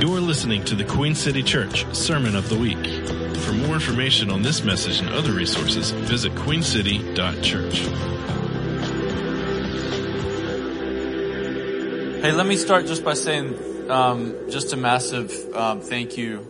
You're listening to the Queen City Church Sermon of the Week. For more information on this message and other resources, visit queencity.church. Hey, let me start just by saying um, just a massive um, thank you.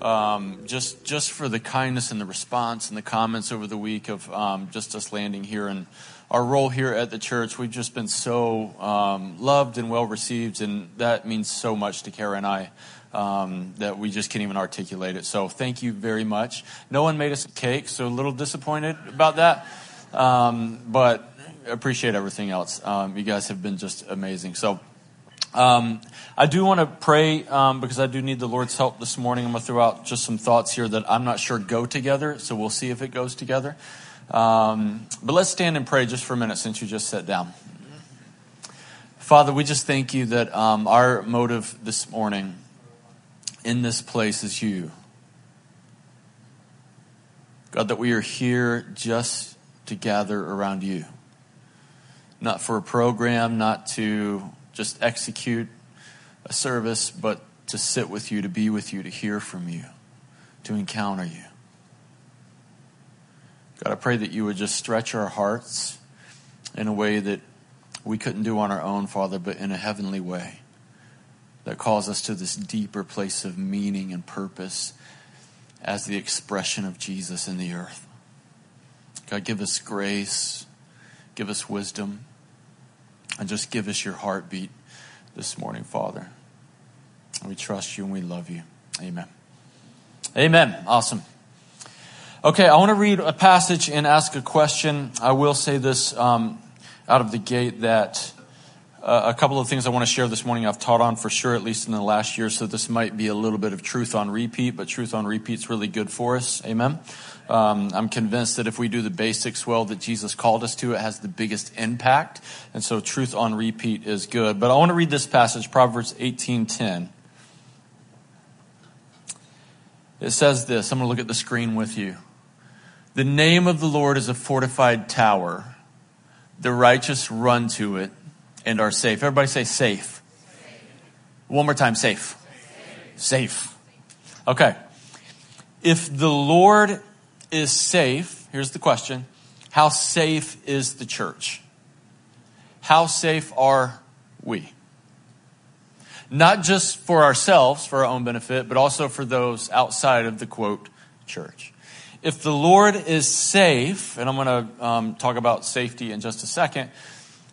Um, just just for the kindness and the response and the comments over the week of um, just us landing here and our role here at the church. We've just been so um, loved and well received, and that means so much to Kara and I um, that we just can't even articulate it. So thank you very much. No one made us a cake, so a little disappointed about that, but appreciate everything else. you guys have been just amazing. So. Um, I do want to pray um, because I do need the Lord's help this morning. I'm going to throw out just some thoughts here that I'm not sure go together, so we'll see if it goes together. Um, but let's stand and pray just for a minute since you just sat down. Father, we just thank you that um, our motive this morning in this place is you. God, that we are here just to gather around you. Not for a program, not to just execute a service, but to sit with you, to be with you, to hear from you, to encounter you. God, I pray that you would just stretch our hearts in a way that we couldn't do on our own, Father, but in a heavenly way that calls us to this deeper place of meaning and purpose as the expression of Jesus in the earth. God, give us grace, give us wisdom, and just give us your heartbeat this morning, Father. We trust you and we love you. Amen. Amen. Awesome. Okay, I want to read a passage and ask a question. I will say this um, out of the gate that uh, a couple of things I want to share this morning I've taught on for sure, at least in the last year. So this might be a little bit of truth on repeat, but truth on repeat is really good for us. Amen. Um, I'm convinced that if we do the basics well that Jesus called us to, it has the biggest impact. And so truth on repeat is good. But I want to read this passage, Proverbs 18:10. It says this. I'm going to look at the screen with you. The name of the Lord is a fortified tower. The righteous run to it and are safe. Everybody say safe. safe. One more time, safe. safe. Safe. Okay. If the Lord is safe, here's the question How safe is the church? How safe are we? Not just for ourselves, for our own benefit, but also for those outside of the quote church. If the Lord is safe, and I'm going to um, talk about safety in just a second,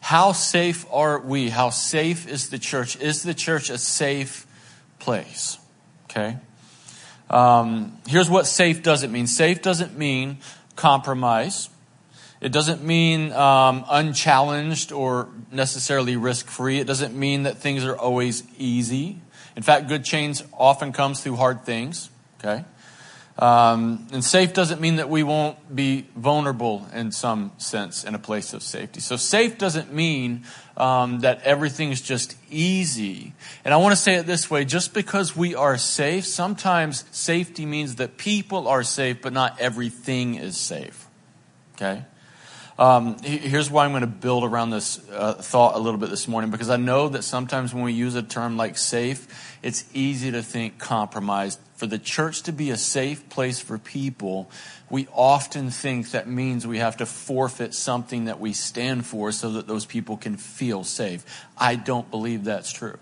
how safe are we? How safe is the church? Is the church a safe place? Okay. Um, here's what safe doesn't mean. Safe doesn't mean compromise. It doesn't mean um, unchallenged or necessarily risk free. It doesn't mean that things are always easy. In fact, good change often comes through hard things. Okay. Um, and safe doesn't mean that we won't be vulnerable in some sense in a place of safety. So safe doesn't mean um, that everything is just easy. And I want to say it this way: just because we are safe, sometimes safety means that people are safe, but not everything is safe. Okay. Um, here's why I'm going to build around this uh, thought a little bit this morning because I know that sometimes when we use a term like safe, it's easy to think compromised. For the church to be a safe place for people, we often think that means we have to forfeit something that we stand for so that those people can feel safe. I don't believe that's true.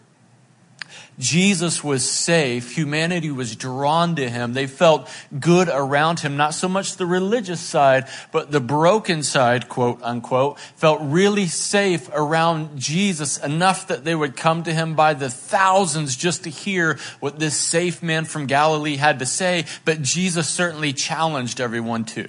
Jesus was safe. Humanity was drawn to him. They felt good around him. Not so much the religious side, but the broken side, quote unquote, felt really safe around Jesus enough that they would come to him by the thousands just to hear what this safe man from Galilee had to say. But Jesus certainly challenged everyone too.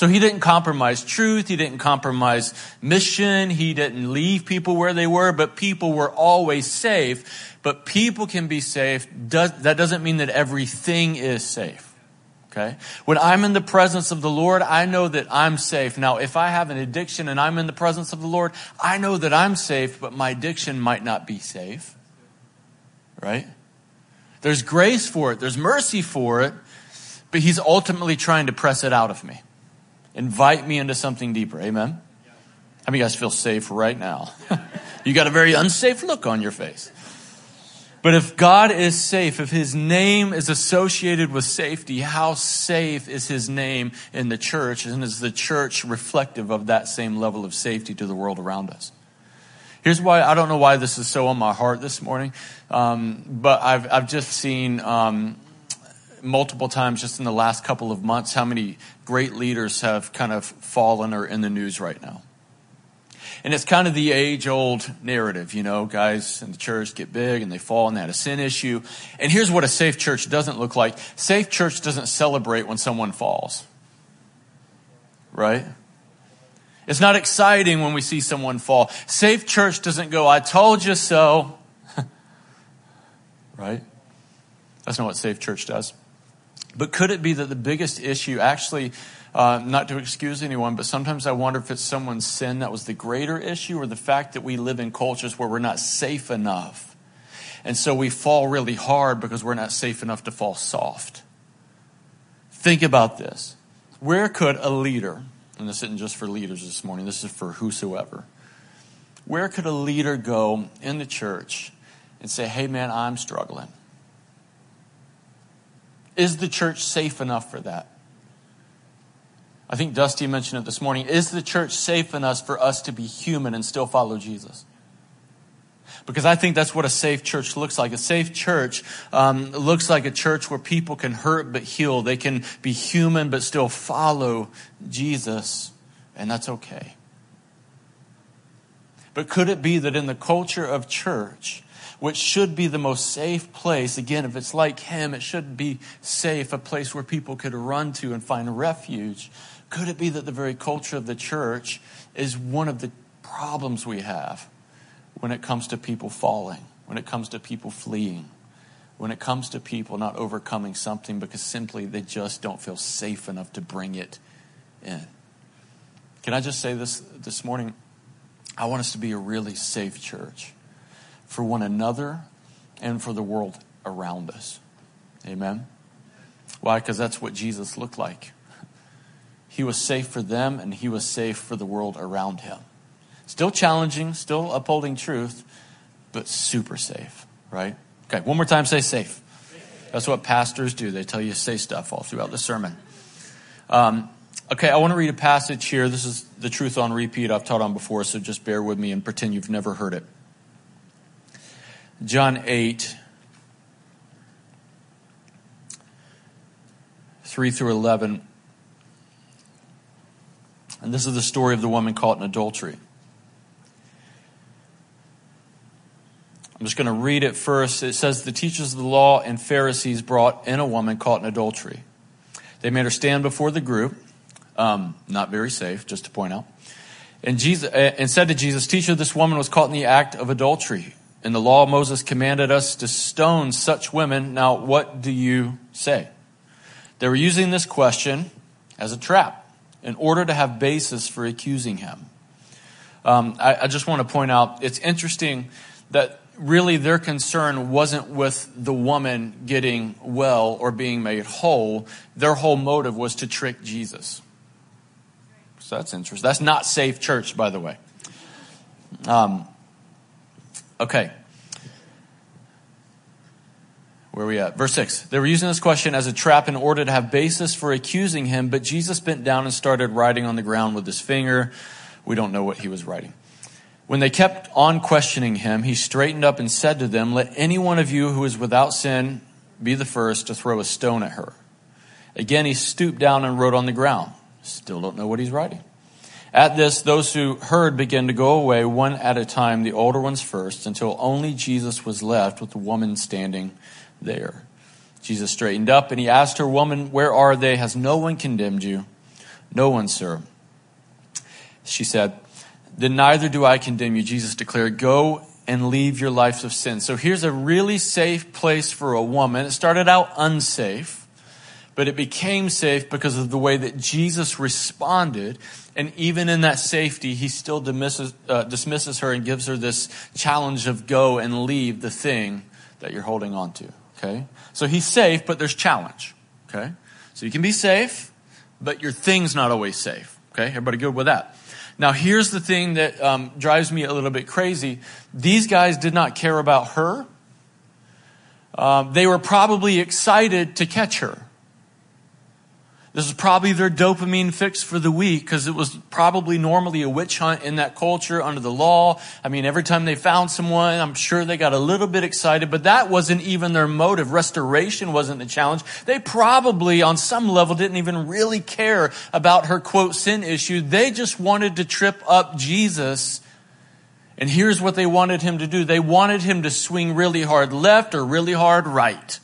So he didn't compromise truth. He didn't compromise mission. He didn't leave people where they were, but people were always safe. But people can be safe. Does, that doesn't mean that everything is safe. Okay? When I'm in the presence of the Lord, I know that I'm safe. Now, if I have an addiction and I'm in the presence of the Lord, I know that I'm safe, but my addiction might not be safe. Right? There's grace for it. There's mercy for it, but He's ultimately trying to press it out of me. Invite me into something deeper. Amen? How many of you guys feel safe right now? you got a very unsafe look on your face. But if God is safe, if his name is associated with safety, how safe is his name in the church? And is the church reflective of that same level of safety to the world around us? Here's why I don't know why this is so on my heart this morning, um, but I've, I've just seen um, multiple times just in the last couple of months how many great leaders have kind of fallen or in the news right now. And it's kind of the age old narrative, you know, guys in the church get big and they fall and they had a sin issue. And here's what a safe church doesn't look like. Safe church doesn't celebrate when someone falls. Right? It's not exciting when we see someone fall. Safe church doesn't go, I told you so. right? That's not what safe church does. But could it be that the biggest issue actually uh, not to excuse anyone, but sometimes I wonder if it's someone's sin that was the greater issue or the fact that we live in cultures where we're not safe enough. And so we fall really hard because we're not safe enough to fall soft. Think about this. Where could a leader, and this isn't just for leaders this morning, this is for whosoever. Where could a leader go in the church and say, hey man, I'm struggling? Is the church safe enough for that? I think Dusty mentioned it this morning. Is the church safe enough for us to be human and still follow Jesus? Because I think that's what a safe church looks like. A safe church um, looks like a church where people can hurt but heal. They can be human but still follow Jesus, and that's okay. But could it be that in the culture of church, which should be the most safe place, again, if it's like Him, it should be safe, a place where people could run to and find refuge. Could it be that the very culture of the church is one of the problems we have when it comes to people falling, when it comes to people fleeing, when it comes to people not overcoming something because simply they just don't feel safe enough to bring it in? Can I just say this this morning? I want us to be a really safe church for one another and for the world around us. Amen? Why? Because that's what Jesus looked like. He was safe for them and he was safe for the world around him. Still challenging, still upholding truth, but super safe, right? Okay, one more time say safe. That's what pastors do. They tell you say stuff all throughout the sermon. Um, okay, I want to read a passage here. This is the truth on repeat I've taught on before, so just bear with me and pretend you've never heard it. John 8, 3 through 11. And this is the story of the woman caught in adultery. I'm just going to read it first. It says, The teachers of the law and Pharisees brought in a woman caught in adultery. They made her stand before the group, um, not very safe, just to point out, and, Jesus, and said to Jesus, Teacher, this woman was caught in the act of adultery. In the law, Moses commanded us to stone such women. Now, what do you say? They were using this question as a trap in order to have basis for accusing him. Um, I, I just want to point out it's interesting that really their concern wasn't with the woman getting well or being made whole. Their whole motive was to trick Jesus. So that's interesting. That's not safe church, by the way. Um, okay. Where are we at? Verse 6. They were using this question as a trap in order to have basis for accusing him, but Jesus bent down and started writing on the ground with his finger. We don't know what he was writing. When they kept on questioning him, he straightened up and said to them, Let any one of you who is without sin be the first to throw a stone at her. Again, he stooped down and wrote on the ground. Still don't know what he's writing. At this, those who heard began to go away one at a time, the older ones first, until only Jesus was left with the woman standing there. Jesus straightened up and he asked her, Woman, where are they? Has no one condemned you? No one, sir. She said, Then neither do I condemn you. Jesus declared, Go and leave your life of sin. So here's a really safe place for a woman. It started out unsafe, but it became safe because of the way that Jesus responded. And even in that safety, he still dismisses, uh, dismisses her and gives her this challenge of go and leave the thing that you're holding on to. Okay? So he's safe, but there's challenge. Okay? So you can be safe, but your thing's not always safe. Okay? Everybody good with that? Now, here's the thing that um, drives me a little bit crazy. These guys did not care about her. Um, they were probably excited to catch her. This is probably their dopamine fix for the week because it was probably normally a witch hunt in that culture under the law. I mean, every time they found someone, I'm sure they got a little bit excited, but that wasn't even their motive. Restoration wasn't the challenge. They probably, on some level, didn't even really care about her quote sin issue. They just wanted to trip up Jesus. And here's what they wanted him to do. They wanted him to swing really hard left or really hard right.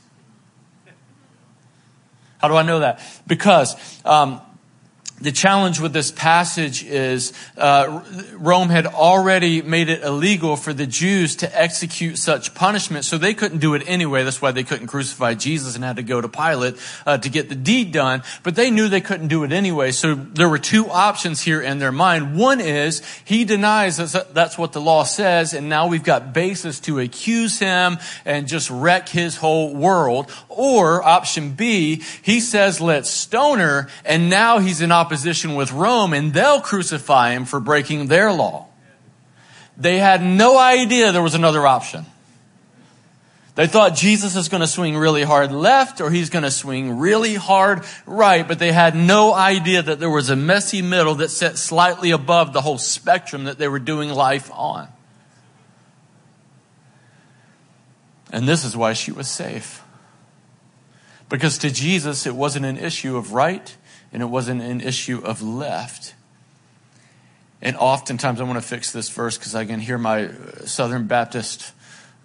How do I know that? Because um, the challenge with this passage is uh, Rome had already made it illegal for the Jews to execute such punishment, so they couldn't do it anyway. That's why they couldn't crucify Jesus and had to go to Pilate uh, to get the deed done. But they knew they couldn't do it anyway, so there were two options here in their mind. One is he denies that that's what the law says, and now we've got basis to accuse him and just wreck his whole world. Or option B, he says let's stone her, and now he's in opposition opposition with Rome and they'll crucify him for breaking their law. They had no idea there was another option. They thought Jesus is going to swing really hard left or he's going to swing really hard right, but they had no idea that there was a messy middle that sat slightly above the whole spectrum that they were doing life on. And this is why she was safe. Because to Jesus, it wasn't an issue of right and it wasn't an issue of left. And oftentimes, I want to fix this verse because I can hear my Southern Baptist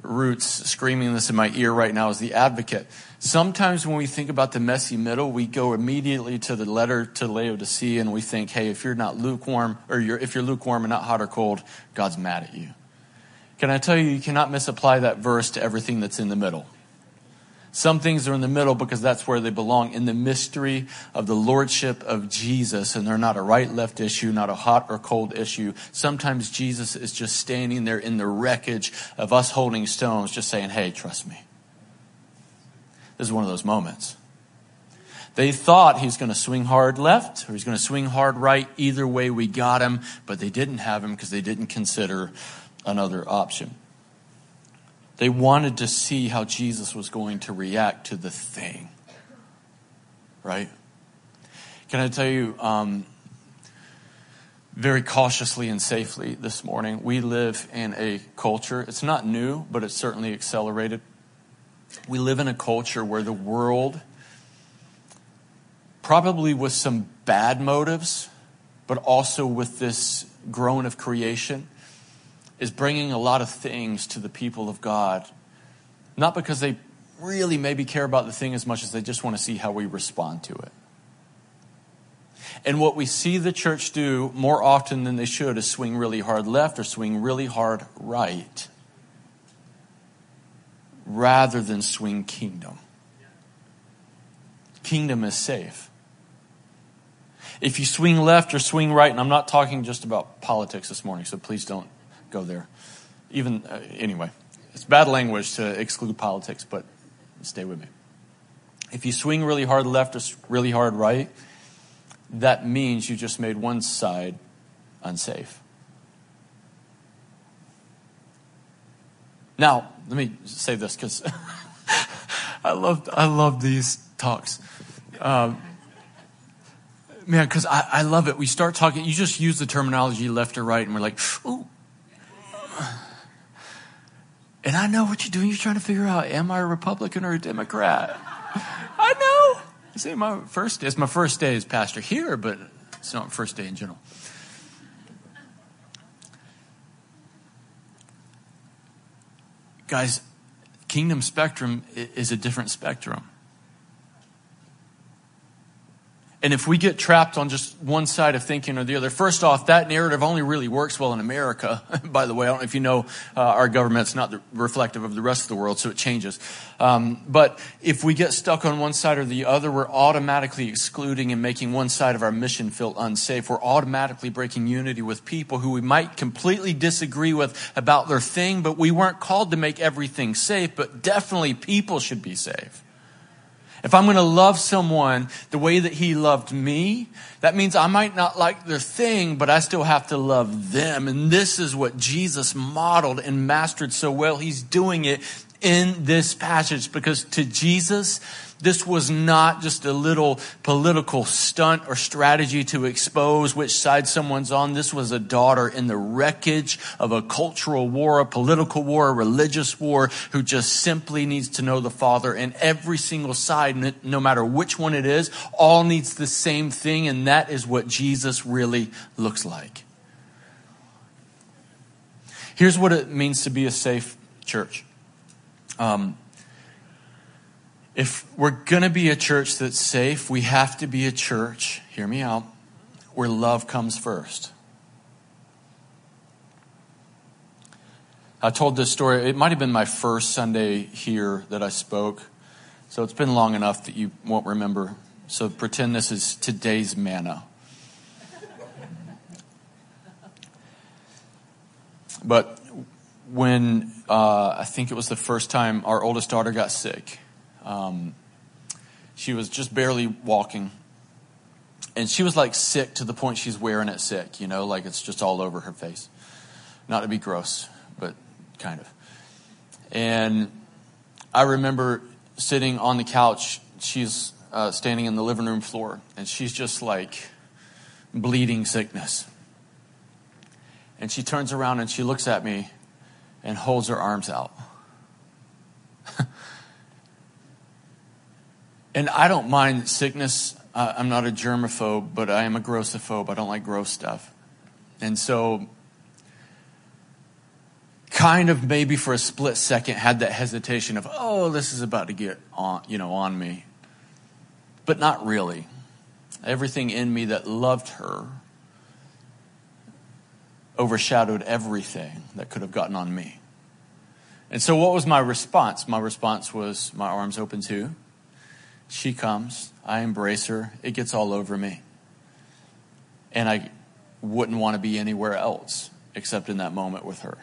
roots screaming this in my ear right now as the advocate. Sometimes when we think about the messy middle, we go immediately to the letter to Laodicea and we think, hey, if you're not lukewarm, or you're, if you're lukewarm and not hot or cold, God's mad at you. Can I tell you, you cannot misapply that verse to everything that's in the middle. Some things are in the middle because that's where they belong in the mystery of the Lordship of Jesus. And they're not a right left issue, not a hot or cold issue. Sometimes Jesus is just standing there in the wreckage of us holding stones, just saying, Hey, trust me. This is one of those moments. They thought he's going to swing hard left or he's going to swing hard right. Either way, we got him, but they didn't have him because they didn't consider another option. They wanted to see how Jesus was going to react to the thing. Right? Can I tell you, um, very cautiously and safely this morning, we live in a culture, it's not new, but it's certainly accelerated. We live in a culture where the world, probably with some bad motives, but also with this groan of creation, is bringing a lot of things to the people of God, not because they really maybe care about the thing as much as they just want to see how we respond to it. And what we see the church do more often than they should is swing really hard left or swing really hard right rather than swing kingdom. Kingdom is safe. If you swing left or swing right, and I'm not talking just about politics this morning, so please don't go there. Even, uh, anyway, it's bad language to exclude politics, but stay with me. If you swing really hard left or really hard right, that means you just made one side unsafe. Now, let me say this because I love I love these talks. Um, man, because I, I love it. We start talking, you just use the terminology left or right, and we're like, ooh, and I know what you're doing. You're trying to figure out, am I a Republican or a Democrat? I know. It's my first day. It's my first day as pastor here, but it's not first day in general. Guys, kingdom spectrum is a different spectrum. And if we get trapped on just one side of thinking or the other, first off, that narrative only really works well in America. By the way, I don't know if you know, uh, our government's not reflective of the rest of the world, so it changes. Um, but if we get stuck on one side or the other, we're automatically excluding and making one side of our mission feel unsafe. We're automatically breaking unity with people who we might completely disagree with about their thing, but we weren't called to make everything safe, but definitely people should be safe. If I'm going to love someone the way that he loved me, that means I might not like their thing, but I still have to love them. And this is what Jesus modeled and mastered so well. He's doing it in this passage because to Jesus, this was not just a little political stunt or strategy to expose which side someone's on. This was a daughter in the wreckage of a cultural war, a political war, a religious war, who just simply needs to know the Father. And every single side, no matter which one it is, all needs the same thing. And that is what Jesus really looks like. Here's what it means to be a safe church. Um, if we're going to be a church that's safe, we have to be a church, hear me out, where love comes first. I told this story, it might have been my first Sunday here that I spoke. So it's been long enough that you won't remember. So pretend this is today's manna. But when uh, I think it was the first time our oldest daughter got sick, um, she was just barely walking. And she was like sick to the point she's wearing it sick, you know, like it's just all over her face. Not to be gross, but kind of. And I remember sitting on the couch. She's uh, standing in the living room floor, and she's just like bleeding sickness. And she turns around and she looks at me and holds her arms out. And I don't mind sickness. Uh, I'm not a germaphobe, but I am a grossophobe. I don't like gross stuff. And so, kind of maybe for a split second, had that hesitation of, oh, this is about to get on, you know, on me. But not really. Everything in me that loved her overshadowed everything that could have gotten on me. And so, what was my response? My response was my arms open too she comes, I embrace her, it gets all over me. And I wouldn't want to be anywhere else except in that moment with her.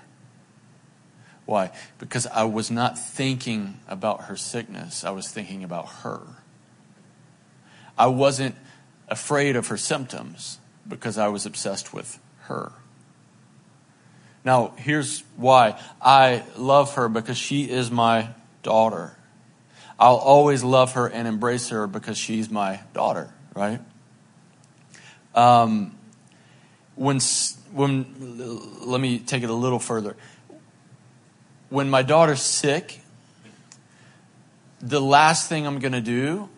Why? Because I was not thinking about her sickness, I was thinking about her. I wasn't afraid of her symptoms because I was obsessed with her. Now, here's why I love her because she is my daughter. I'll always love her and embrace her because she's my daughter, right? Um, when, when, let me take it a little further. When my daughter's sick, the last thing I'm going to do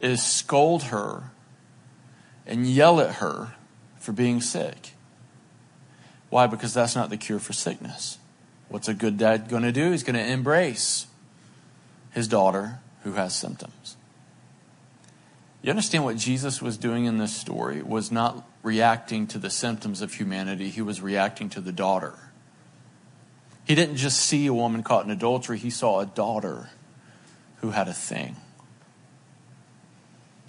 is scold her and yell at her for being sick. Why? Because that's not the cure for sickness. What's a good dad going to do? He's going to embrace his daughter who has symptoms. You understand what Jesus was doing in this story was not reacting to the symptoms of humanity, he was reacting to the daughter. He didn't just see a woman caught in adultery, he saw a daughter who had a thing.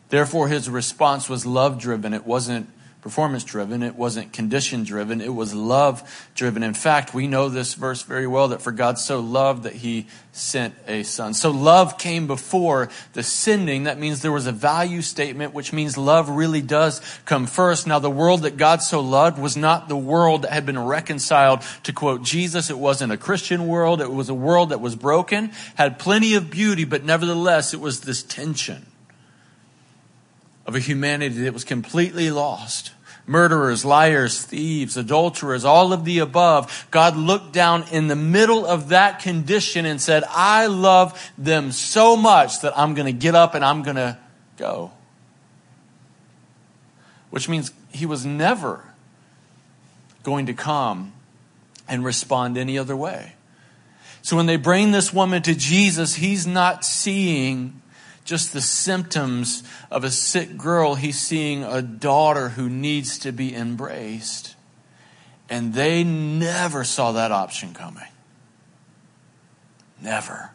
Therefore, his response was love driven. It wasn't performance driven. It wasn't condition driven. It was love driven. In fact, we know this verse very well that for God so loved that he sent a son. So love came before the sending. That means there was a value statement, which means love really does come first. Now, the world that God so loved was not the world that had been reconciled to quote Jesus. It wasn't a Christian world. It was a world that was broken, had plenty of beauty, but nevertheless, it was this tension of a humanity that was completely lost murderers, liars, thieves, adulterers, all of the above, God looked down in the middle of that condition and said, I love them so much that I'm going to get up and I'm going to go. Which means he was never going to come and respond any other way. So when they bring this woman to Jesus, he's not seeing just the symptoms of a sick girl. He's seeing a daughter who needs to be embraced. And they never saw that option coming. Never.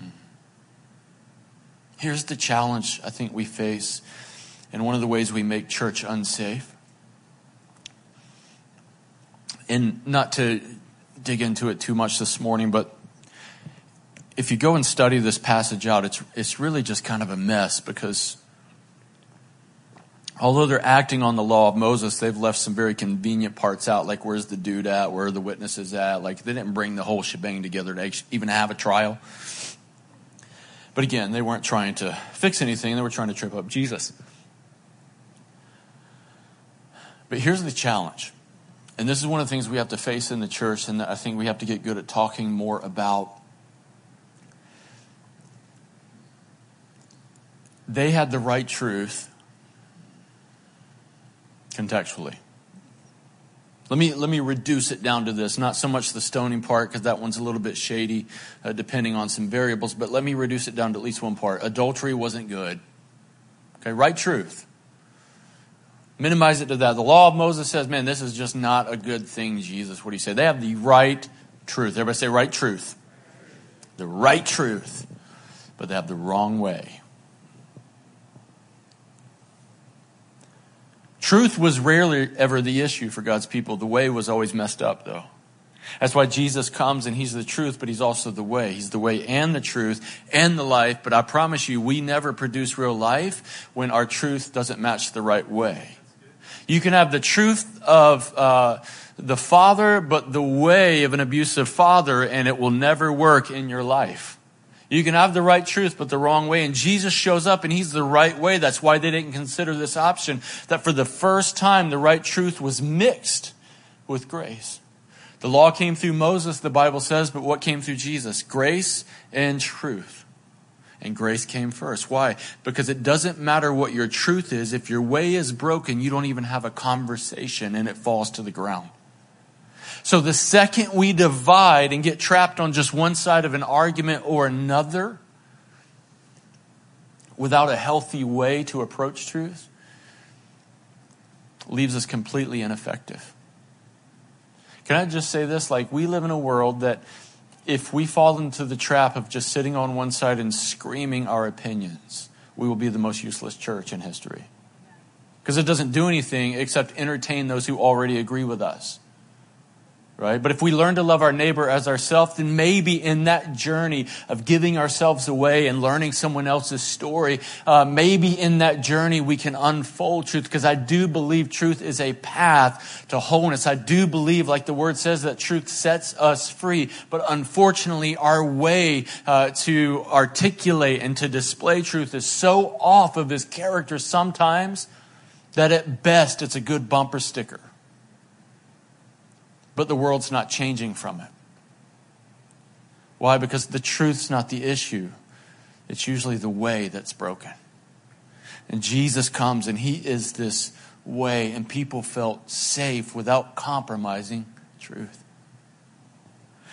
Hmm. Here's the challenge I think we face, and one of the ways we make church unsafe. And not to dig into it too much this morning, but if you go and study this passage out, it's, it's really just kind of a mess because although they're acting on the law of Moses, they've left some very convenient parts out, like where's the dude at, where are the witnesses at. Like they didn't bring the whole shebang together to even have a trial. But again, they weren't trying to fix anything, they were trying to trip up Jesus. But here's the challenge. And this is one of the things we have to face in the church, and I think we have to get good at talking more about. They had the right truth contextually. Let me, let me reduce it down to this. Not so much the stoning part, because that one's a little bit shady, uh, depending on some variables, but let me reduce it down to at least one part. Adultery wasn't good. Okay, right truth. Minimize it to that. The law of Moses says, man, this is just not a good thing, Jesus. What do you say? They have the right truth. Everybody say right truth. The right truth, but they have the wrong way. Truth was rarely ever the issue for God's people. The way was always messed up, though. That's why Jesus comes and he's the truth, but he's also the way. He's the way and the truth and the life. But I promise you, we never produce real life when our truth doesn't match the right way. You can have the truth of uh, the father, but the way of an abusive father, and it will never work in your life. You can have the right truth, but the wrong way. And Jesus shows up and he's the right way. That's why they didn't consider this option. That for the first time, the right truth was mixed with grace. The law came through Moses, the Bible says, but what came through Jesus? Grace and truth. And grace came first. Why? Because it doesn't matter what your truth is. If your way is broken, you don't even have a conversation and it falls to the ground. So the second we divide and get trapped on just one side of an argument or another, without a healthy way to approach truth, leaves us completely ineffective. Can I just say this? Like, we live in a world that if we fall into the trap of just sitting on one side and screaming our opinions, we will be the most useless church in history. Because it doesn't do anything except entertain those who already agree with us right? But if we learn to love our neighbor as ourselves, then maybe in that journey of giving ourselves away and learning someone else's story, uh, maybe in that journey we can unfold truth because I do believe truth is a path to wholeness. I do believe, like the word says, that truth sets us free. But unfortunately, our way uh, to articulate and to display truth is so off of his character sometimes that at best it's a good bumper sticker but the world's not changing from it. Why? Because the truth's not the issue. It's usually the way that's broken. And Jesus comes and he is this way, and people felt safe without compromising truth.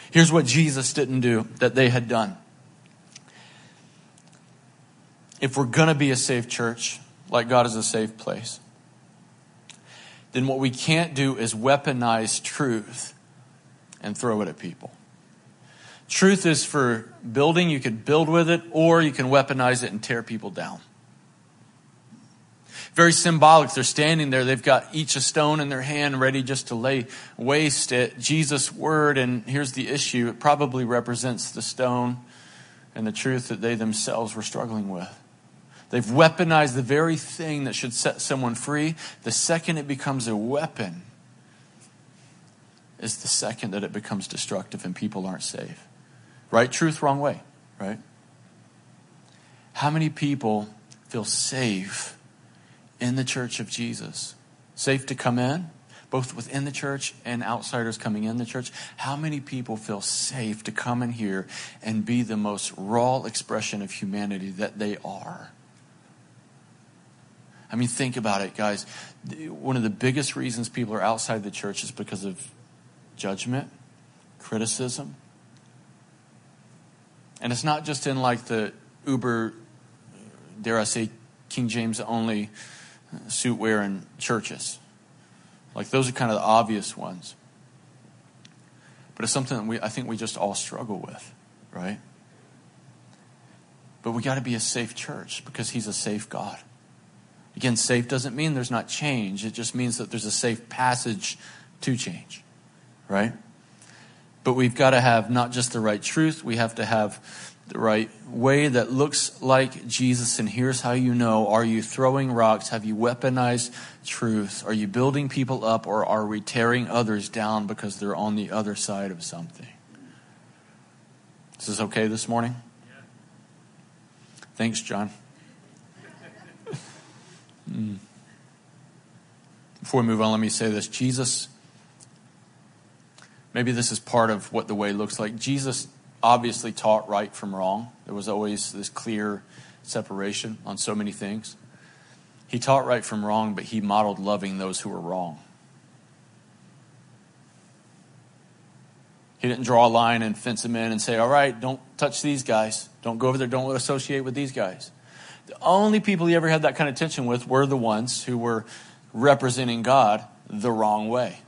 Here's what Jesus didn't do that they had done. If we're going to be a safe church, like God is a safe place, then what we can't do is weaponize truth and throw it at people. Truth is for building, you can build with it, or you can weaponize it and tear people down. Very symbolic. They're standing there, they've got each a stone in their hand, ready just to lay waste at Jesus' word. And here's the issue it probably represents the stone and the truth that they themselves were struggling with. They've weaponized the very thing that should set someone free. The second it becomes a weapon is the second that it becomes destructive and people aren't safe. Right truth, wrong way, right? How many people feel safe in the church of Jesus? Safe to come in, both within the church and outsiders coming in the church. How many people feel safe to come in here and be the most raw expression of humanity that they are? I mean, think about it, guys. One of the biggest reasons people are outside the church is because of judgment, criticism. And it's not just in like the uber, dare I say, King James only suit wearing churches. Like those are kind of the obvious ones. But it's something that we, I think we just all struggle with, right? But we got to be a safe church because He's a safe God. Again, safe doesn't mean there's not change. It just means that there's a safe passage to change, right? But we've got to have not just the right truth, we have to have the right way that looks like Jesus. And here's how you know are you throwing rocks? Have you weaponized truth? Are you building people up, or are we tearing others down because they're on the other side of something? Is this okay this morning? Thanks, John. Mm. Before we move on, let me say this. Jesus, maybe this is part of what the way looks like. Jesus obviously taught right from wrong. There was always this clear separation on so many things. He taught right from wrong, but he modeled loving those who were wrong. He didn't draw a line and fence them in and say, all right, don't touch these guys. Don't go over there. Don't associate with these guys. The only people he ever had that kind of tension with were the ones who were representing God the wrong way.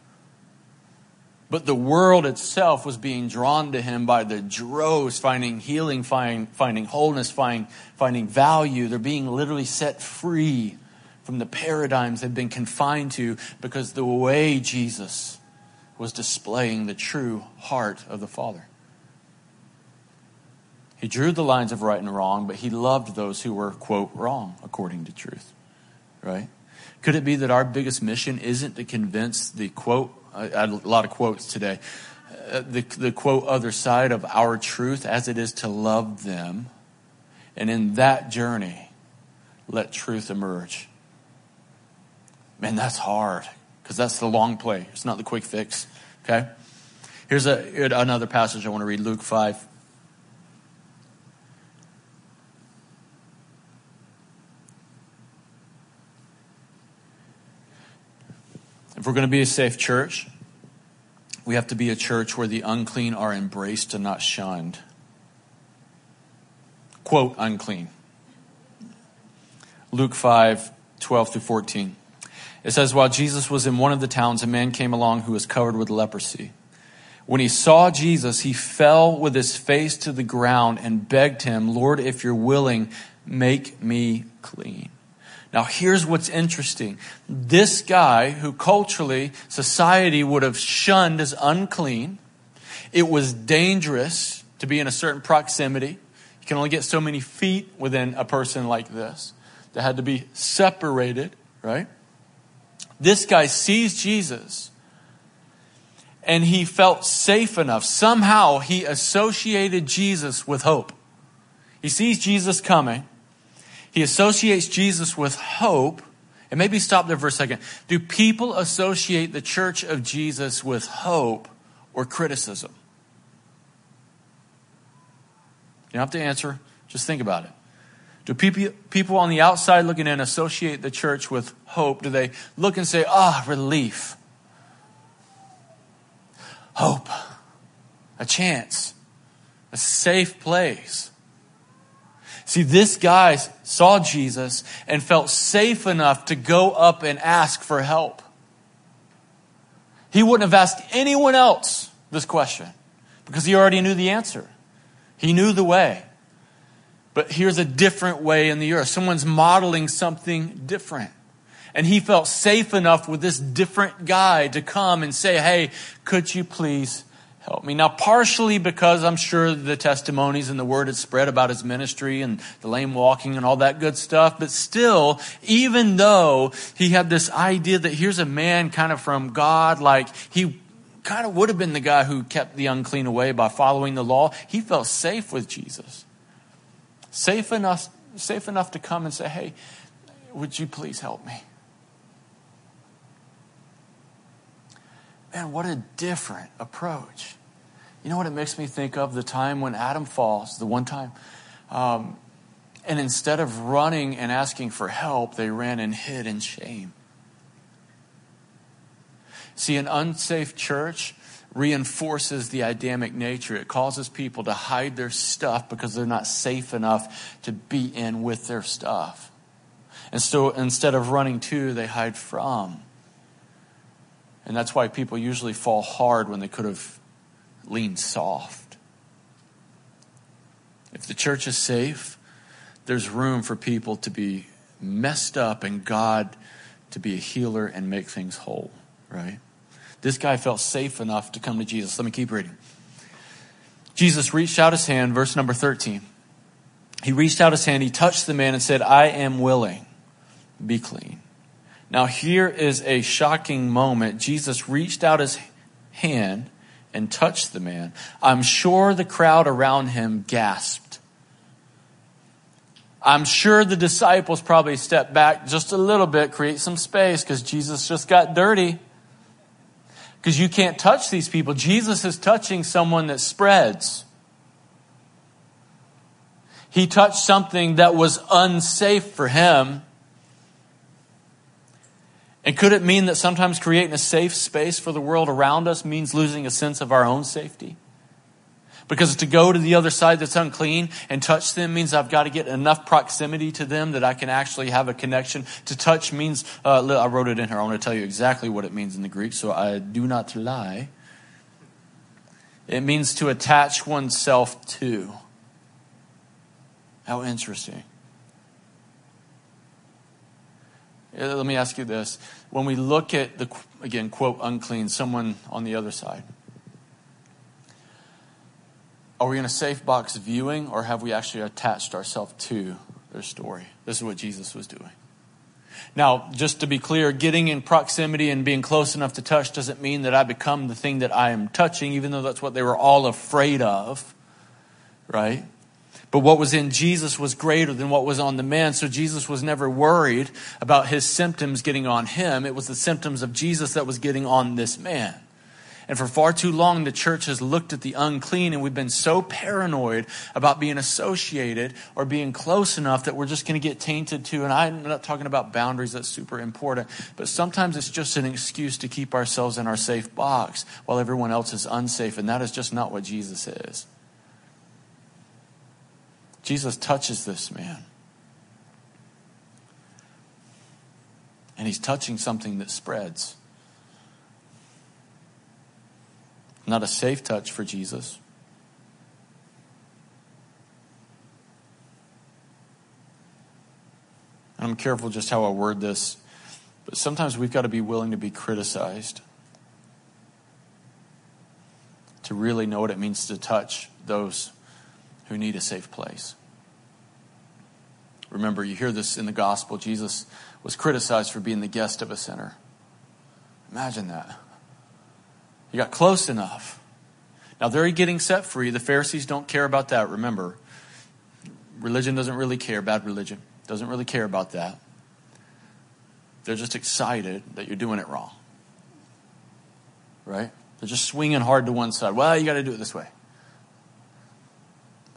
But the world itself was being drawn to him by the droves, finding healing, find, finding wholeness, find, finding value. They're being literally set free from the paradigms they've been confined to because the way Jesus was displaying the true heart of the Father. He drew the lines of right and wrong, but he loved those who were, quote, wrong according to truth. Right? Could it be that our biggest mission isn't to convince the quote, I had a lot of quotes today, uh, the, the quote other side of our truth as it is to love them? And in that journey, let truth emerge. Man, that's hard because that's the long play. It's not the quick fix. Okay? Here's a, another passage I want to read Luke 5. We're going to be a safe church, we have to be a church where the unclean are embraced and not shunned. Quote, unclean. Luke 5, 12 through 14. It says, While Jesus was in one of the towns, a man came along who was covered with leprosy. When he saw Jesus, he fell with his face to the ground and begged him, Lord, if you're willing, make me clean. Now, here's what's interesting. This guy, who culturally society would have shunned as unclean, it was dangerous to be in a certain proximity. You can only get so many feet within a person like this. They had to be separated, right? This guy sees Jesus and he felt safe enough. Somehow he associated Jesus with hope. He sees Jesus coming he associates Jesus with hope. And maybe stop there for a second. Do people associate the church of Jesus with hope or criticism? You don't have to answer, just think about it. Do people, people on the outside looking in associate the church with hope? Do they look and say, ah, oh, relief, hope, a chance, a safe place? See, this guy saw Jesus and felt safe enough to go up and ask for help. He wouldn't have asked anyone else this question because he already knew the answer. He knew the way. But here's a different way in the earth. Someone's modeling something different. And he felt safe enough with this different guy to come and say, Hey, could you please help me. Now, partially because I'm sure the testimonies and the word had spread about his ministry and the lame walking and all that good stuff, but still, even though he had this idea that here's a man kind of from God, like he kind of would have been the guy who kept the unclean away by following the law, he felt safe with Jesus. Safe enough, safe enough to come and say, hey, would you please help me? Man, what a different approach. You know what it makes me think of? The time when Adam falls, the one time. Um, and instead of running and asking for help, they ran and hid in shame. See, an unsafe church reinforces the Adamic nature. It causes people to hide their stuff because they're not safe enough to be in with their stuff. And so instead of running to, they hide from. And that's why people usually fall hard when they could have lean soft. If the church is safe, there's room for people to be messed up and God to be a healer and make things whole, right? This guy felt safe enough to come to Jesus. Let me keep reading. Jesus reached out his hand, verse number 13. He reached out his hand, he touched the man and said, I am willing, be clean. Now, here is a shocking moment. Jesus reached out his hand and touched the man. I'm sure the crowd around him gasped. I'm sure the disciples probably stepped back just a little bit, create some space, because Jesus just got dirty. Because you can't touch these people. Jesus is touching someone that spreads. He touched something that was unsafe for him. And could it mean that sometimes creating a safe space for the world around us means losing a sense of our own safety? Because to go to the other side that's unclean and touch them means I've got to get enough proximity to them that I can actually have a connection. To touch means, uh, I wrote it in here. I want to tell you exactly what it means in the Greek, so I do not lie. It means to attach oneself to. How interesting. Uh, let me ask you this. When we look at the, again, quote, unclean, someone on the other side, are we in a safe box viewing or have we actually attached ourselves to their story? This is what Jesus was doing. Now, just to be clear, getting in proximity and being close enough to touch doesn't mean that I become the thing that I am touching, even though that's what they were all afraid of, right? But what was in Jesus was greater than what was on the man. So Jesus was never worried about his symptoms getting on him. It was the symptoms of Jesus that was getting on this man. And for far too long, the church has looked at the unclean and we've been so paranoid about being associated or being close enough that we're just going to get tainted too. And I'm not talking about boundaries, that's super important. But sometimes it's just an excuse to keep ourselves in our safe box while everyone else is unsafe. And that is just not what Jesus is. Jesus touches this man. And he's touching something that spreads. Not a safe touch for Jesus. I'm careful just how I word this, but sometimes we've got to be willing to be criticized to really know what it means to touch those who need a safe place. Remember, you hear this in the gospel. Jesus was criticized for being the guest of a sinner. Imagine that. You got close enough. Now they're getting set free. The Pharisees don't care about that. Remember, religion doesn't really care, bad religion doesn't really care about that. They're just excited that you're doing it wrong. Right? They're just swinging hard to one side. Well, you got to do it this way.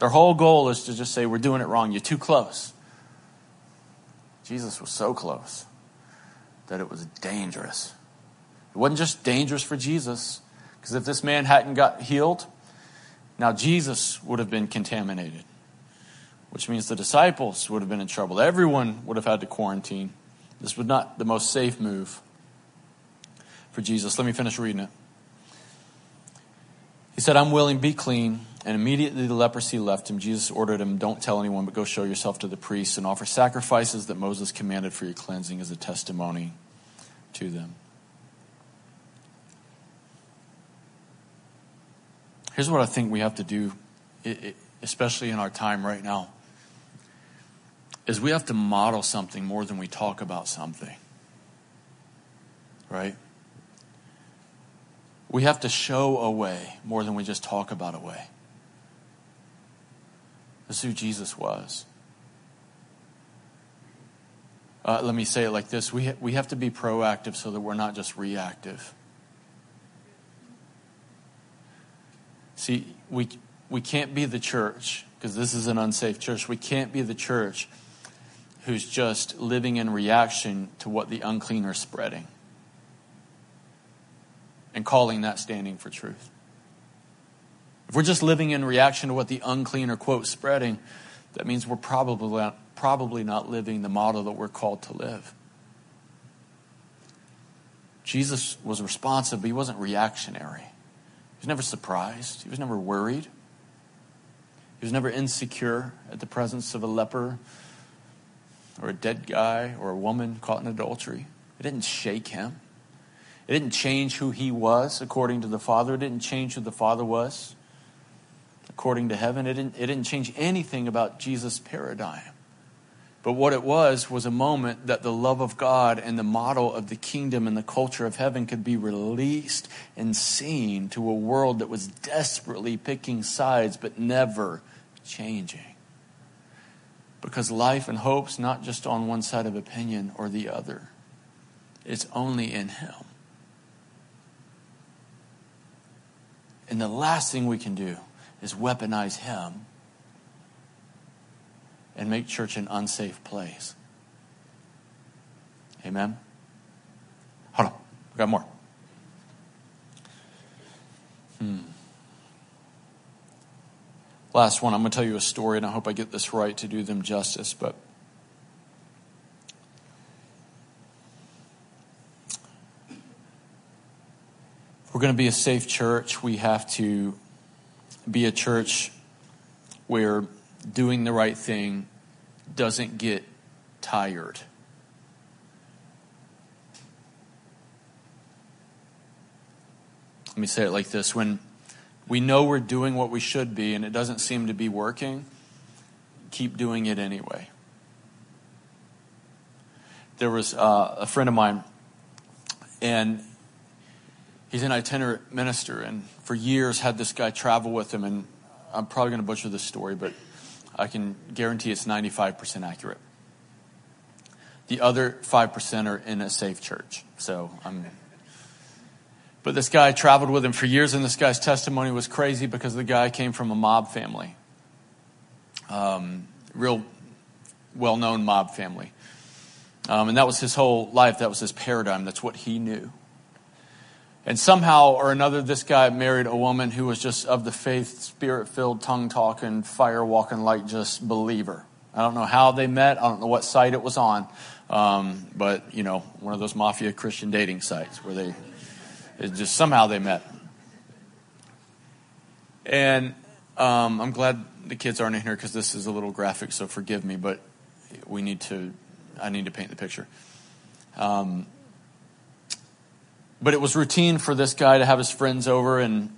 Their whole goal is to just say, We're doing it wrong. You're too close. Jesus was so close that it was dangerous. It wasn't just dangerous for Jesus, because if this man hadn't got healed, now Jesus would have been contaminated, which means the disciples would have been in trouble. Everyone would have had to quarantine. This was not the most safe move for Jesus. Let me finish reading it. He said, I'm willing, be clean. And immediately the leprosy left him. Jesus ordered him, Don't tell anyone, but go show yourself to the priests and offer sacrifices that Moses commanded for your cleansing as a testimony to them. Here's what I think we have to do, especially in our time right now, is we have to model something more than we talk about something. Right? We have to show a way more than we just talk about a way. Who Jesus was. Uh, let me say it like this we, ha- we have to be proactive so that we're not just reactive. See, we, we can't be the church, because this is an unsafe church. We can't be the church who's just living in reaction to what the unclean are spreading and calling that standing for truth. If we're just living in reaction to what the unclean are, quote, spreading, that means we're probably not, probably not living the model that we're called to live. Jesus was responsive, but he wasn't reactionary. He was never surprised. He was never worried. He was never insecure at the presence of a leper or a dead guy or a woman caught in adultery. It didn't shake him. It didn't change who he was according to the Father. It didn't change who the Father was. According to heaven. It didn't, it didn't change anything about Jesus' paradigm. But what it was, was a moment that the love of God and the model of the kingdom and the culture of heaven could be released and seen to a world that was desperately picking sides but never changing. Because life and hope's not just on one side of opinion or the other, it's only in Him. And the last thing we can do is weaponize Him and make church an unsafe place. Amen? Hold on. We got more. Hmm. Last one, I'm going to tell you a story, and I hope I get this right to do them justice, but. If we're going to be a safe church, we have to be a church where doing the right thing doesn't get tired. Let me say it like this when we know we're doing what we should be and it doesn't seem to be working, keep doing it anyway. There was uh, a friend of mine, and he's an itinerant minister, and for years had this guy travel with him. And I'm probably going to butcher this story, but I can guarantee it's 95% accurate. The other 5% are in a safe church. So I'm. But this guy traveled with him for years, and this guy's testimony was crazy because the guy came from a mob family. Um, real well known mob family. Um, and that was his whole life. That was his paradigm. That's what he knew. And somehow or another, this guy married a woman who was just of the faith, spirit filled, tongue talking, fire walking, like just believer. I don't know how they met. I don't know what site it was on. Um, but, you know, one of those mafia Christian dating sites where they, it just somehow they met. And um, I'm glad the kids aren't in here because this is a little graphic, so forgive me, but we need to, I need to paint the picture. Um, but it was routine for this guy to have his friends over and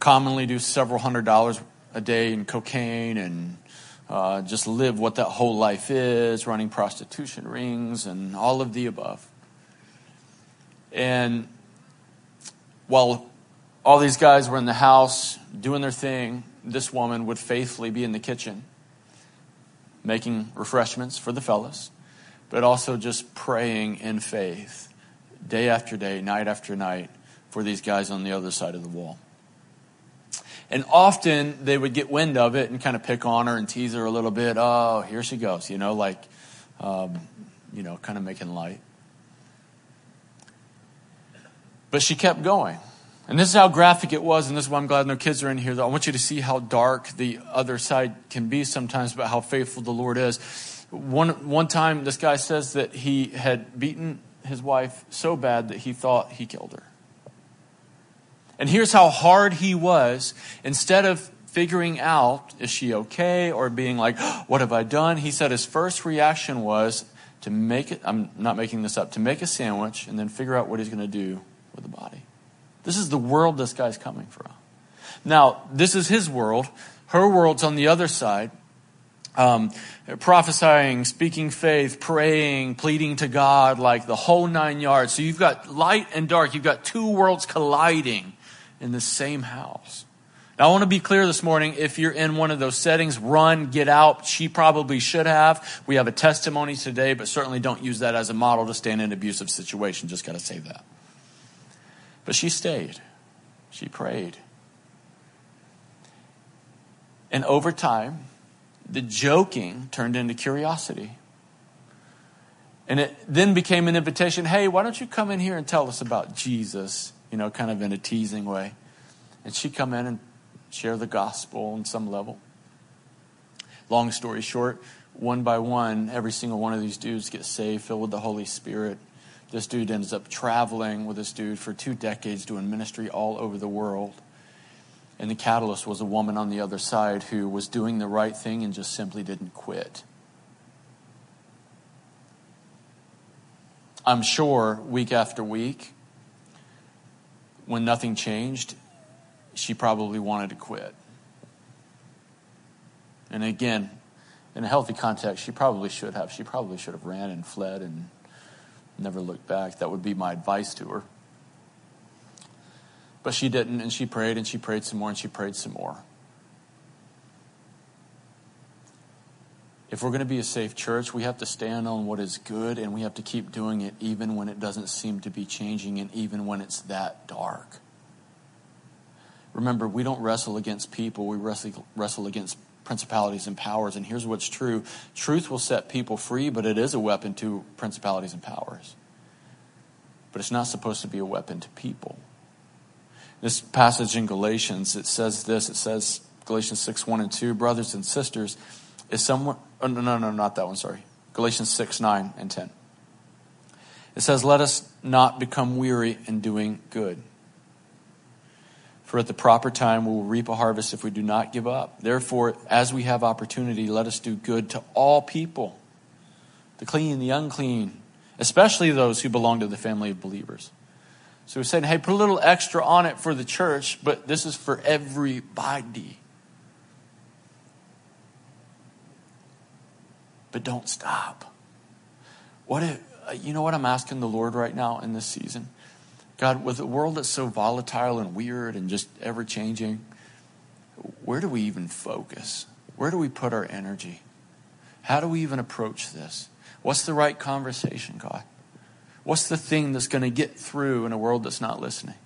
commonly do several hundred dollars a day in cocaine and uh, just live what that whole life is, running prostitution rings and all of the above. And while all these guys were in the house doing their thing, this woman would faithfully be in the kitchen making refreshments for the fellas, but also just praying in faith day after day, night after night, for these guys on the other side of the wall. And often they would get wind of it and kind of pick on her and tease her a little bit. Oh, here she goes, you know, like, um, you know, kind of making light. But she kept going. And this is how graphic it was, and this is why I'm glad no kids are in here. I want you to see how dark the other side can be sometimes, but how faithful the Lord is. One, one time, this guy says that he had beaten his wife so bad that he thought he killed her. And here's how hard he was. Instead of figuring out, is she okay, or being like, oh, what have I done? He said his first reaction was to make it, I'm not making this up, to make a sandwich and then figure out what he's going to do with the body. This is the world this guy's coming from. Now, this is his world. Her world's on the other side um, prophesying, speaking faith, praying, pleading to God, like the whole nine yards. So you've got light and dark. You've got two worlds colliding in the same house. Now, I want to be clear this morning. If you're in one of those settings, run, get out. She probably should have. We have a testimony today, but certainly don't use that as a model to stand in an abusive situation. Just got to say that. But she stayed. She prayed. And over time, the joking turned into curiosity. And it then became an invitation hey, why don't you come in here and tell us about Jesus? You know, kind of in a teasing way. And she'd come in and share the gospel on some level. Long story short, one by one, every single one of these dudes gets saved, filled with the Holy Spirit. This dude ends up traveling with this dude for two decades, doing ministry all over the world. And the catalyst was a woman on the other side who was doing the right thing and just simply didn't quit. I'm sure week after week, when nothing changed, she probably wanted to quit. And again, in a healthy context, she probably should have. She probably should have ran and fled and never looked back. That would be my advice to her. But she didn't, and she prayed, and she prayed some more, and she prayed some more. If we're going to be a safe church, we have to stand on what is good, and we have to keep doing it even when it doesn't seem to be changing, and even when it's that dark. Remember, we don't wrestle against people, we wrestle, wrestle against principalities and powers. And here's what's true truth will set people free, but it is a weapon to principalities and powers. But it's not supposed to be a weapon to people. This passage in Galatians, it says this it says, Galatians 6 1 and 2, brothers and sisters, is someone, oh, no, no, no, not that one, sorry. Galatians 6 9 and 10. It says, Let us not become weary in doing good. For at the proper time we will reap a harvest if we do not give up. Therefore, as we have opportunity, let us do good to all people the clean, the unclean, especially those who belong to the family of believers. So we're saying, hey, put a little extra on it for the church, but this is for everybody. But don't stop. What if, uh, you know what I'm asking the Lord right now in this season? God, with a world that's so volatile and weird and just ever changing, where do we even focus? Where do we put our energy? How do we even approach this? What's the right conversation, God? What's the thing that's going to get through in a world that's not listening?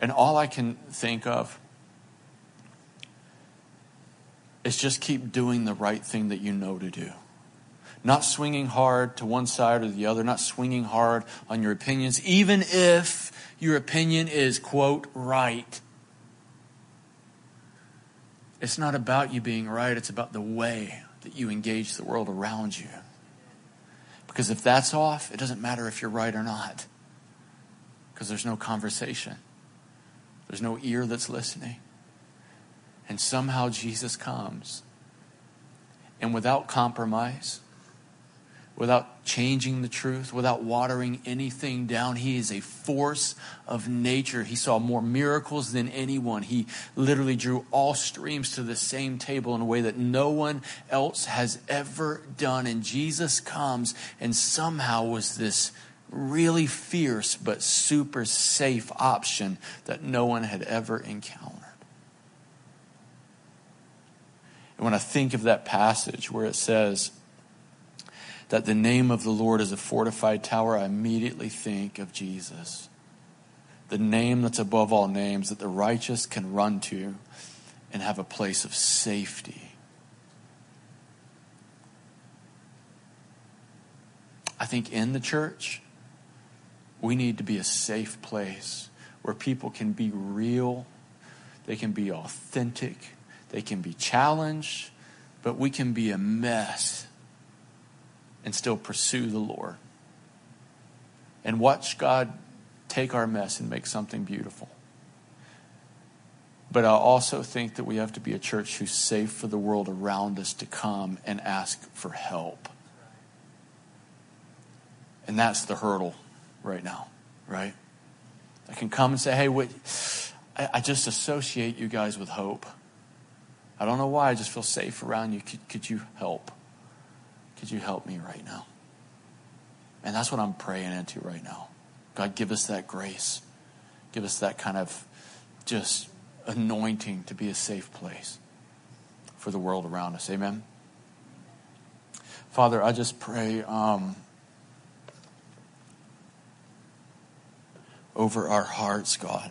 And all I can think of is just keep doing the right thing that you know to do not swinging hard to one side or the other, not swinging hard on your opinions, even if your opinion is, quote, right. It's not about you being right, it's about the way that you engage the world around you. Because if that's off, it doesn't matter if you're right or not. Because there's no conversation, there's no ear that's listening. And somehow Jesus comes. And without compromise, without changing the truth, without watering anything down. He is a force of nature. He saw more miracles than anyone. He literally drew all streams to the same table in a way that no one else has ever done. And Jesus comes and somehow was this really fierce but super safe option that no one had ever encountered. And when I think of that passage where it says, that the name of the Lord is a fortified tower, I immediately think of Jesus. The name that's above all names that the righteous can run to and have a place of safety. I think in the church, we need to be a safe place where people can be real, they can be authentic, they can be challenged, but we can be a mess and still pursue the Lord. And watch God take our mess and make something beautiful. But I also think that we have to be a church who's safe for the world around us to come and ask for help. And that's the hurdle right now, right? I can come and say, hey, wait, I just associate you guys with hope. I don't know why, I just feel safe around you. Could, could you help? Could you help me right now? And that's what I'm praying into right now. God, give us that grace. Give us that kind of just anointing to be a safe place for the world around us. Amen. Father, I just pray um, over our hearts, God.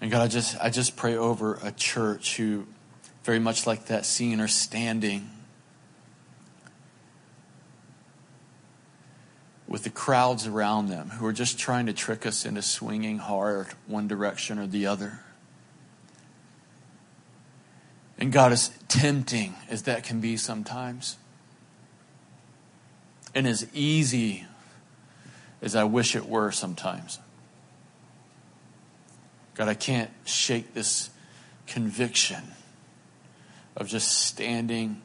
And God, I just, I just pray over a church who, very much like that scene, are standing with the crowds around them who are just trying to trick us into swinging hard one direction or the other. And God, as tempting as that can be sometimes, and as easy as I wish it were sometimes. God, I can't shake this conviction of just standing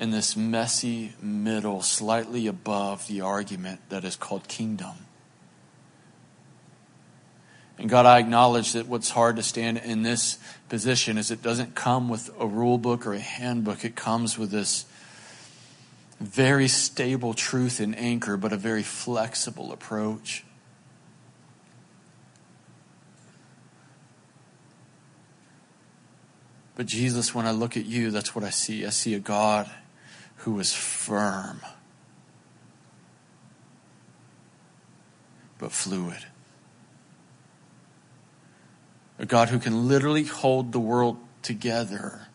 in this messy middle, slightly above the argument that is called kingdom. And God, I acknowledge that what's hard to stand in this position is it doesn't come with a rule book or a handbook. It comes with this very stable truth and anchor, but a very flexible approach. But Jesus, when I look at you, that's what I see. I see a God who is firm, but fluid. A God who can literally hold the world together.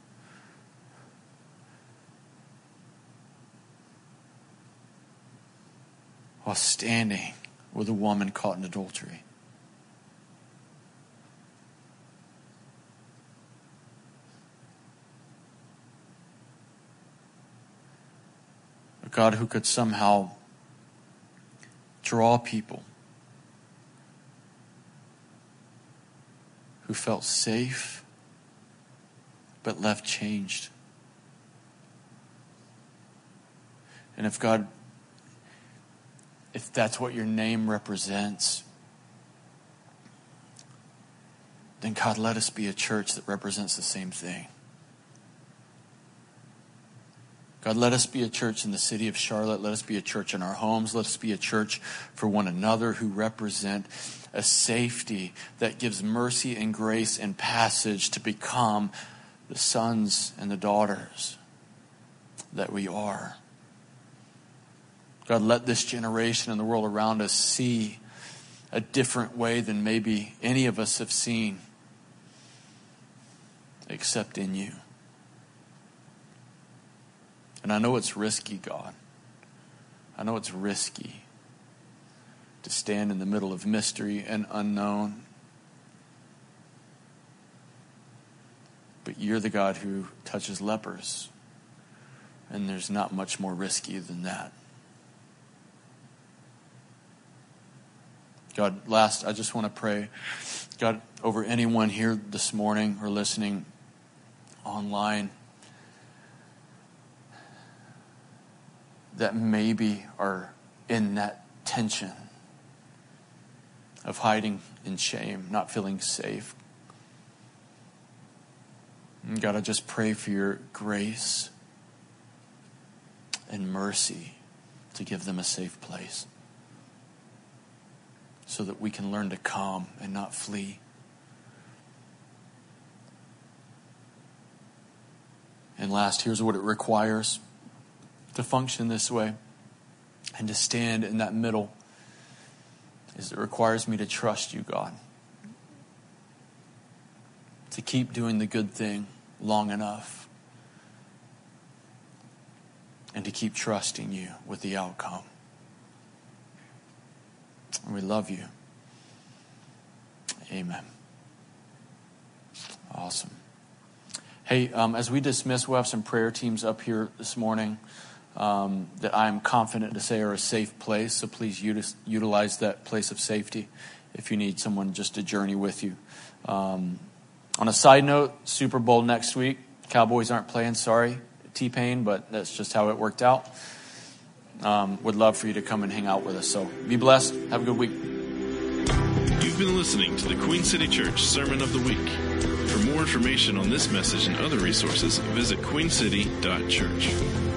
While standing with a woman caught in adultery. God who could somehow draw people who felt safe but left changed. And if God, if that's what your name represents, then God, let us be a church that represents the same thing. God, let us be a church in the city of Charlotte. Let us be a church in our homes. Let us be a church for one another who represent a safety that gives mercy and grace and passage to become the sons and the daughters that we are. God, let this generation and the world around us see a different way than maybe any of us have seen, except in you. And I know it's risky, God. I know it's risky to stand in the middle of mystery and unknown. But you're the God who touches lepers. And there's not much more risky than that. God, last, I just want to pray, God, over anyone here this morning or listening online that maybe are in that tension of hiding in shame, not feeling safe. And God, I just pray for your grace and mercy to give them a safe place so that we can learn to come and not flee. And last, here's what it requires to function this way and to stand in that middle is it requires me to trust you, God. To keep doing the good thing long enough. And to keep trusting you with the outcome. And we love you. Amen. Awesome. Hey, um, as we dismiss, we'll have some prayer teams up here this morning um, that I'm confident to say are a safe place. So please utis- utilize that place of safety if you need someone just to journey with you. Um, on a side note, Super Bowl next week. Cowboys aren't playing, sorry, T Pain, but that's just how it worked out. Um, would love for you to come and hang out with us. So be blessed. Have a good week. You've been listening to the Queen City Church Sermon of the Week. For more information on this message and other resources, visit queencity.church.